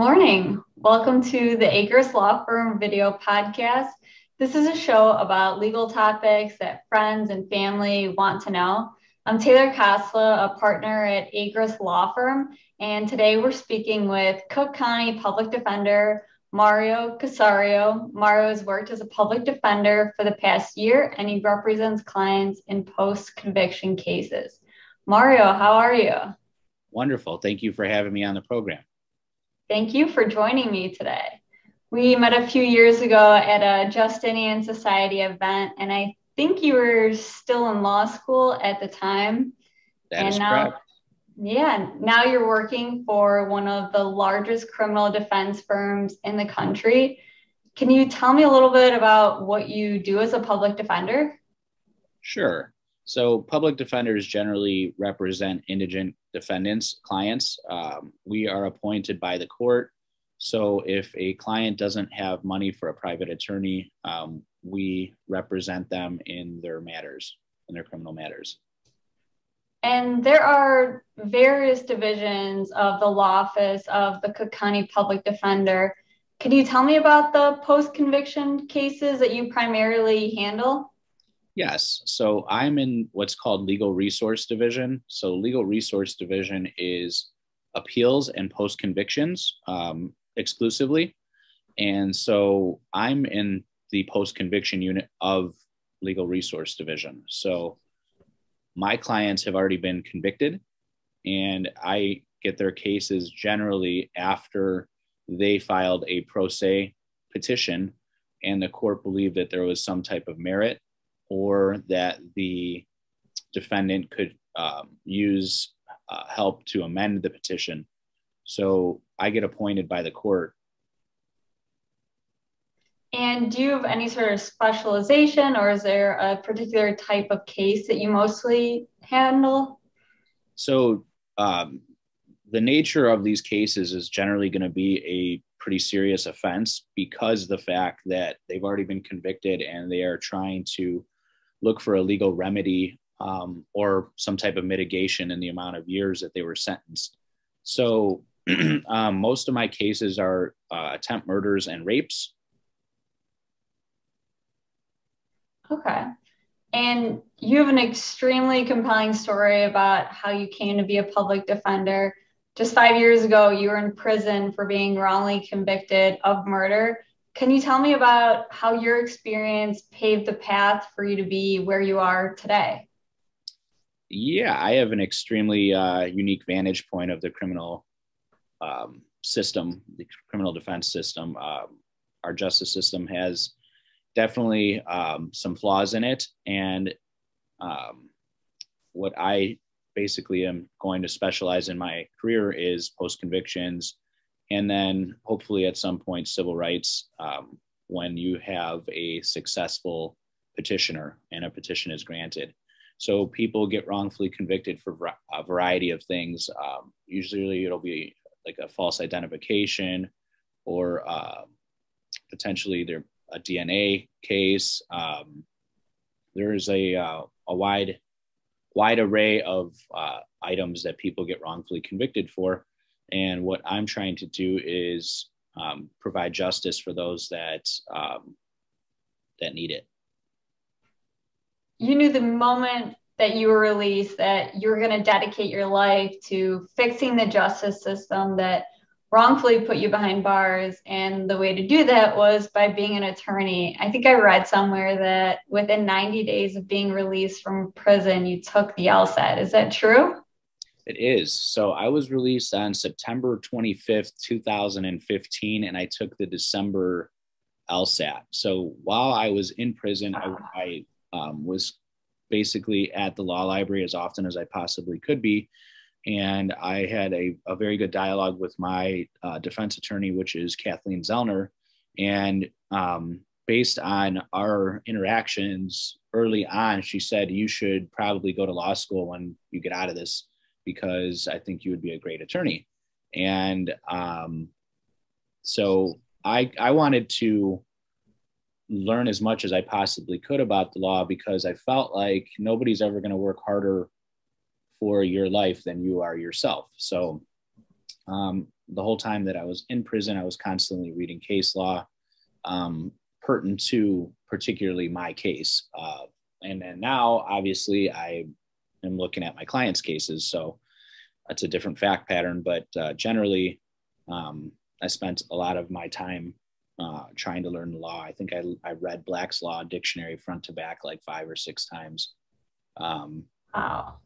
morning. Welcome to the Agruss Law Firm video podcast. This is a show about legal topics that friends and family want to know. I'm Taylor Kosla, a partner at Agruss Law Firm, and today we're speaking with Cook County Public Defender Mario Casciaro. Mario has worked as a public defender for the past year and he represents clients in post conviction cases. Mario, how are you? Wonderful. Thank you for having me on the program. Thank you for joining me today. We met a few years ago at a Justinian Society event, and I think you were still in law school at the time. That and is now, correct. Yeah, now you're working for one of the largest criminal defense firms in the country. Can you tell me a little bit about what you do as a public defender? Sure. So, public defenders generally represent indigent defendants, clients. Um, we are appointed by the court. So, if a client doesn't have money for a private attorney, um, we represent them in their matters, in their criminal matters. And there are various divisions of the law office of the Cook County Public Defender. Can you tell me about the post conviction cases that you primarily handle? Yes. So I'm in what's called Legal Resource Division. So, Legal Resource Division is appeals and post convictions um, exclusively. And so I'm in the post conviction unit of Legal Resource Division. So, my clients have already been convicted, and I get their cases generally after they filed a pro se petition and the court believed that there was some type of merit or that the defendant could um, use uh, help to amend the petition. So I get appointed by the court. And do you have any sort of specialization, or is there a particular type of case that you mostly handle? So, um, the nature of these cases is generally going to be a pretty serious offense because the fact that they've already been convicted and they are trying to look for a legal remedy um, or some type of mitigation in the amount of years that they were sentenced. So um, most of my cases are uh, attempt murders and rapes. Okay. And you have an extremely compelling story about how you came to be a public defender. Just five years ago, you were in prison for being wrongly convicted of murder. Can you tell me about how your experience paved the path for you to be where you are today? Yeah, I have an extremely uh, unique vantage point of the criminal um, system, the criminal defense system. Um, our justice system has definitely um, some flaws in it. And um, what I basically am going to specialize in my career is post convictions and then hopefully at some point civil rights um, when you have a successful petitioner and a petition is granted. So people get wrongfully convicted for a variety of things. Um, usually it'll be like a false identification or uh, potentially there a DNA case. Um, there is a, uh, a wide wide array of uh, items that people get wrongfully convicted for. And what I'm trying to do is um, provide justice for those that um, that need it. You knew the moment that you were released that you were going to dedicate your life to fixing the justice system that wrongfully put you behind bars. And the way to do that was by being an attorney. I think I read somewhere that within 90 days of being released from prison, you took the LSAT. Is that true? It is. So I was released on September 25th, 2015, and I took the December LSAT. So while I was in prison, I, I um, was basically at the law library as often as I possibly could be. And I had a, a very good dialogue with my uh, defense attorney, which is Kathleen Zellner. And um, based on our interactions early on, she said, You should probably go to law school when you get out of this because I think you would be a great attorney. And um, so I, I wanted to learn as much as I possibly could about the law because I felt like nobody's ever going to work harder for your life than you are yourself. So um, the whole time that I was in prison, I was constantly reading case law um, pertinent to particularly my case. Uh, and then now, obviously, I am looking at my clients' cases. So that's a different fact pattern. But uh, generally, um, I spent a lot of my time uh, trying to learn the law. I think I, I read Black's Law Dictionary front to back like five or six times. Um, wow.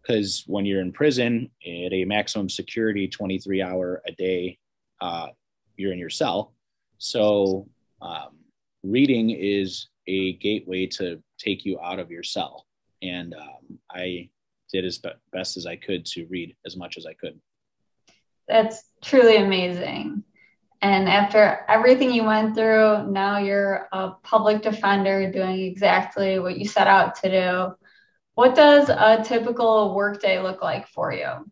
Because when you're in prison at a maximum security 23 hour a day, uh, you're in your cell. So um, reading is a gateway to take you out of your cell. And um, I did as be- best as I could to read as much as I could. That's truly amazing. And after everything you went through, now you're a public defender doing exactly what you set out to do. What does a typical workday look like for you?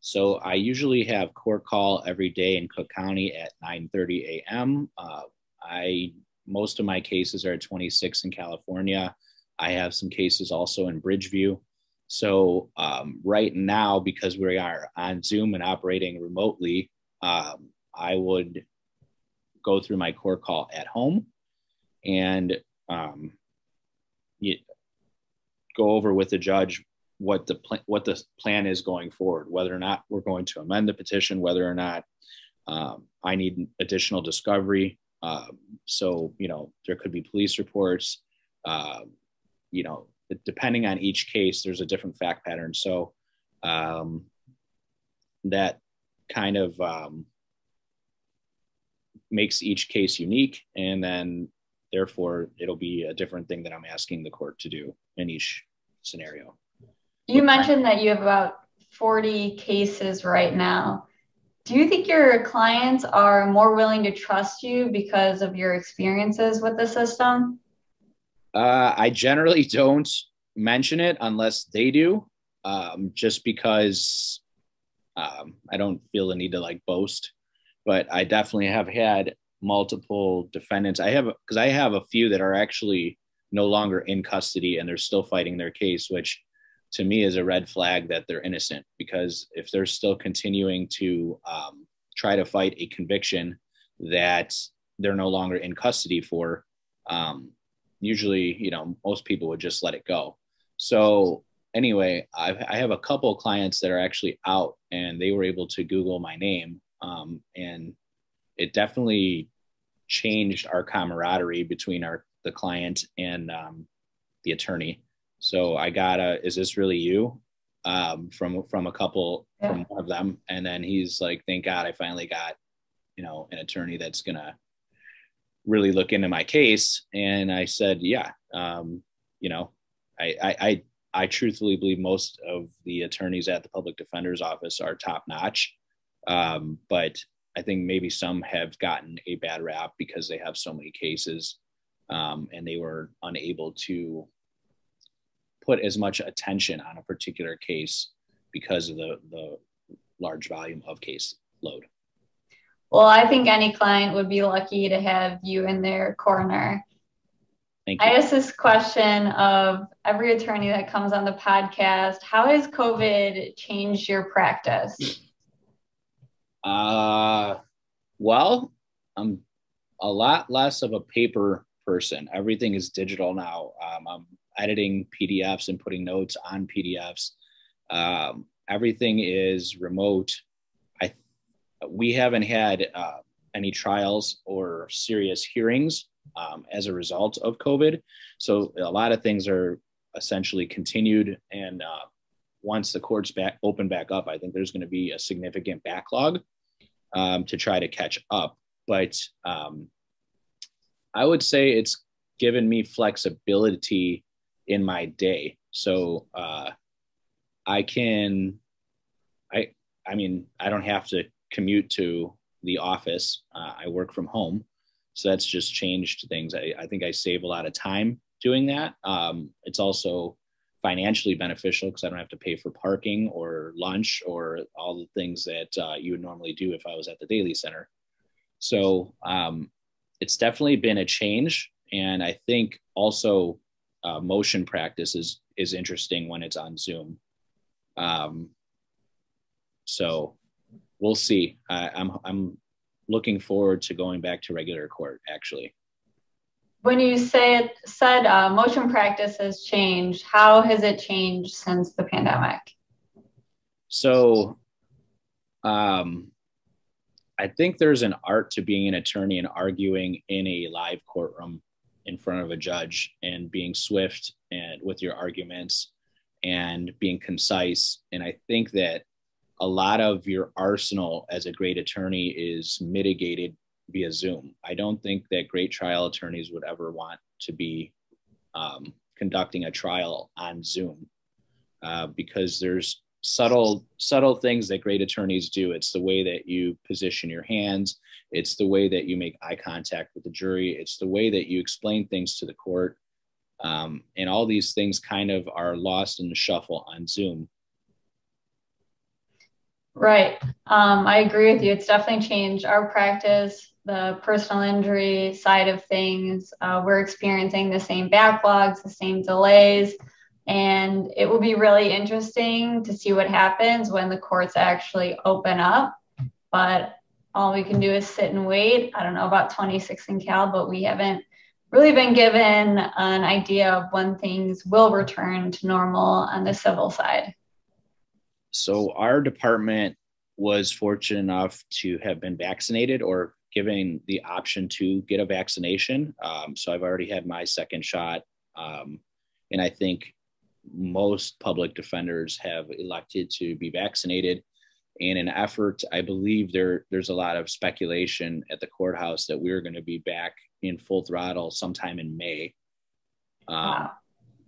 So I usually have court call every day in Cook County at 9:30 a.m. Uh, I most of my cases are 26th and California. I have some cases also in Bridgeview. So um, right now, because we are on Zoom and operating remotely, um, I would go through my core call at home and um, go over with the judge what the pl- what the plan is going forward, whether or not we're going to amend the petition, whether or not um, I need additional discovery. Um, so you know there could be police reports. Uh, you know, depending on each case, there's a different fact pattern. So um, that kind of um, makes each case unique, and then therefore it'll be a different thing that I'm asking the court to do in each scenario. You mentioned that you have about 40 cases right now. Do you think your clients are more willing to trust you because of your experiences with the system? Uh, I generally don't mention it unless they do, um, just because um, I don't feel the need to like boast. But I definitely have had multiple defendants. I have because I have a few that are actually no longer in custody and they're still fighting their case, which to me is a red flag that they're innocent because if they're still continuing to um, try to fight a conviction that they're no longer in custody for um, usually you know most people would just let it go so anyway I've, i have a couple clients that are actually out and they were able to google my name um, and it definitely changed our camaraderie between our the client and um, the attorney so I got a, is this really you? Um, from from a couple yeah. from one of them, and then he's like, "Thank God, I finally got, you know, an attorney that's gonna really look into my case." And I said, "Yeah, um, you know, I, I I I truthfully believe most of the attorneys at the public defender's office are top notch, um, but I think maybe some have gotten a bad rap because they have so many cases, um, and they were unable to put as much attention on a particular case because of the, the large volume of case load. Well, I think any client would be lucky to have you in their corner. Thank you. I asked this question of every attorney that comes on the podcast. How has COVID changed your practice? Uh, well, I'm a lot less of a paper person. Everything is digital now. Um, I'm editing PDFs and putting notes on PDFs. Um, everything is remote. We haven't had uh, any trials or serious hearings um, as a result of COVID. So a lot of things are essentially continued. And uh, once the courts back open back up, I think there's going to be a significant backlog um, to try to catch up. But um, I would say it's given me flexibility in my day. So uh, I can, I, I mean, I don't have to commute to the office. Uh, I work from home. So that's just changed things. I, I think I save a lot of time doing that. Um, it's also financially beneficial because I don't have to pay for parking or lunch or all the things that uh, you would normally do if I was at the Daley Center. So um, it's definitely been a change. And I think also uh, motion practice is is interesting when it's on Zoom. Um, so we'll see. I, I'm I'm looking forward to going back to regular court. Actually, when you say it, said uh, motion practice has changed, how has it changed since the pandemic? So, um, I think there's an art to being an attorney and arguing in a live courtroom in front of a judge and being swift and with your arguments and being concise. And I think that a lot of your arsenal as a great attorney is mitigated via Zoom. I don't think that great trial attorneys would ever want to be um, conducting a trial on Zoom uh, because there's subtle subtle things that great attorneys do. It's the way that you position your hands. It's the way that you make eye contact with the jury. It's the way that you explain things to the court. Um, and all these things kind of are lost in the shuffle on Zoom. Right. Um, I agree with you. It's definitely changed our practice, the personal injury side of things. Uh, we're experiencing the same backlogs, the same delays. And it will be really interesting to see what happens when the courts actually open up. But all we can do is sit and wait. I don't know about 26 in Cal, but we haven't really been given an idea of when things will return to normal on the civil side. So our department was fortunate enough to have been vaccinated or given the option to get a vaccination. Um, so I've already had my second shot. Um, and I think most public defenders have elected to be vaccinated in an effort i believe there there's a lot of speculation at the courthouse that we're going to be back in full throttle sometime in may um, wow.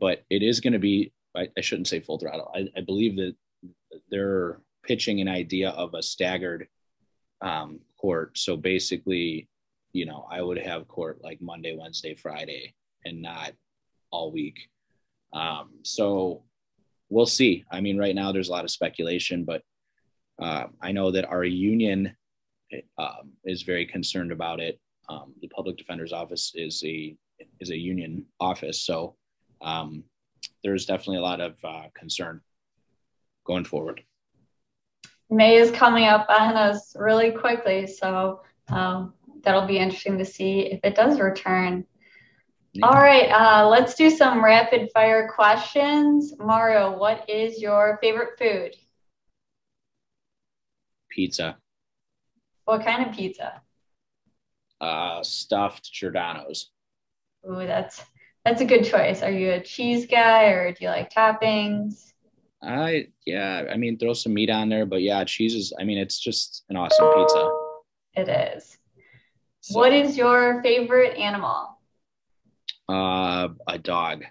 but it is going to be I, I, shouldn't say full throttle I, I, believe that they're pitching an idea of a staggered um, court so basically you know i would have court like monday wednesday friday and not all week um, so we'll see. I mean, right now there's a lot of speculation, but uh, I know that our union um, is very concerned about it. Um, the public defender's office is a is a union office, so um, there's definitely a lot of uh, concern going forward. May is coming up on us really quickly, so um, that'll be interesting to see if it does return. All right, uh, let's do some rapid fire questions. Mario, what is your favorite food? Pizza. What kind of pizza? Uh, stuffed Giordano's. Ooh, that's that's a good choice. Are you a cheese guy or do you like toppings? I yeah, I mean throw some meat on there, but yeah, cheese is. I mean, it's just an awesome pizza. It is. So. What is your favorite animal? Uh, a dog.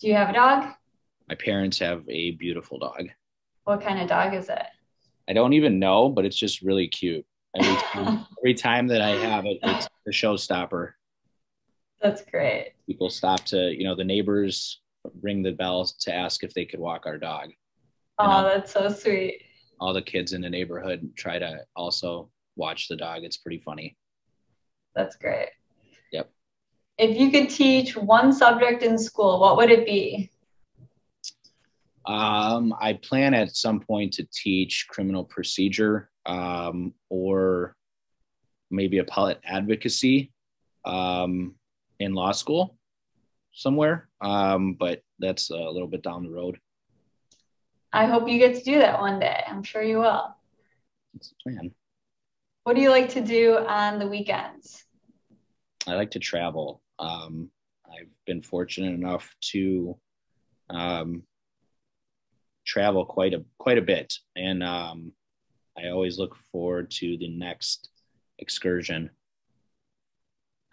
Do you have a dog? My parents have a beautiful dog. What kind of dog is it? I don't even know, but it's just really cute. Every time, every time that I have it, it's a showstopper. That's great. People stop to, you know, the neighbors ring the bell to ask if they could walk our dog. Oh, that's so sweet. All the kids in the neighborhood try to also watch the dog. It's pretty funny. That's great. Yep if you could teach one subject in school, what would it be? Um, I plan at some point to teach criminal procedure um, or maybe appellate advocacy um, in law school somewhere, um, but that's a little bit down the road. I hope you get to do that one day. I'm sure you will. That's the plan. What do you like to do on the weekends? I like to travel. Um, I've been fortunate enough to um, travel quite a quite a bit, and um, I always look forward to the next excursion.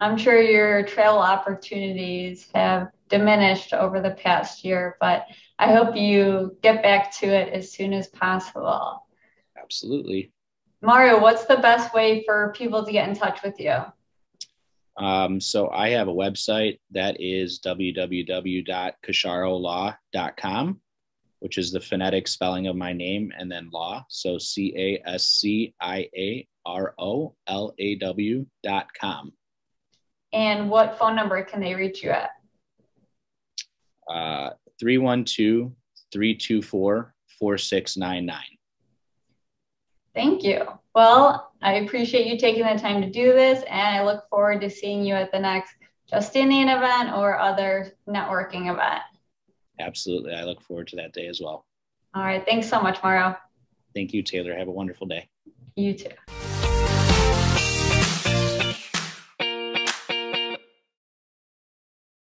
I'm sure your trail opportunities have diminished over the past year, but I hope you get back to it as soon as possible. Absolutely. Mario, what's the best way for people to get in touch with you? Um, so I have a website that is www.casciarolaw.com, which is the phonetic spelling of my name and then law. So C A S C I A R O L A W dot com. And what phone number can they reach you at? Uh, 312 324 4699. Thank you. Well, I appreciate you taking the time to do this, and I look forward to seeing you at the next Justinian event or other networking event. Absolutely. I look forward to that day as well. All right. Thanks so much, Mario. Thank you, Taylor. Have a wonderful day. You too.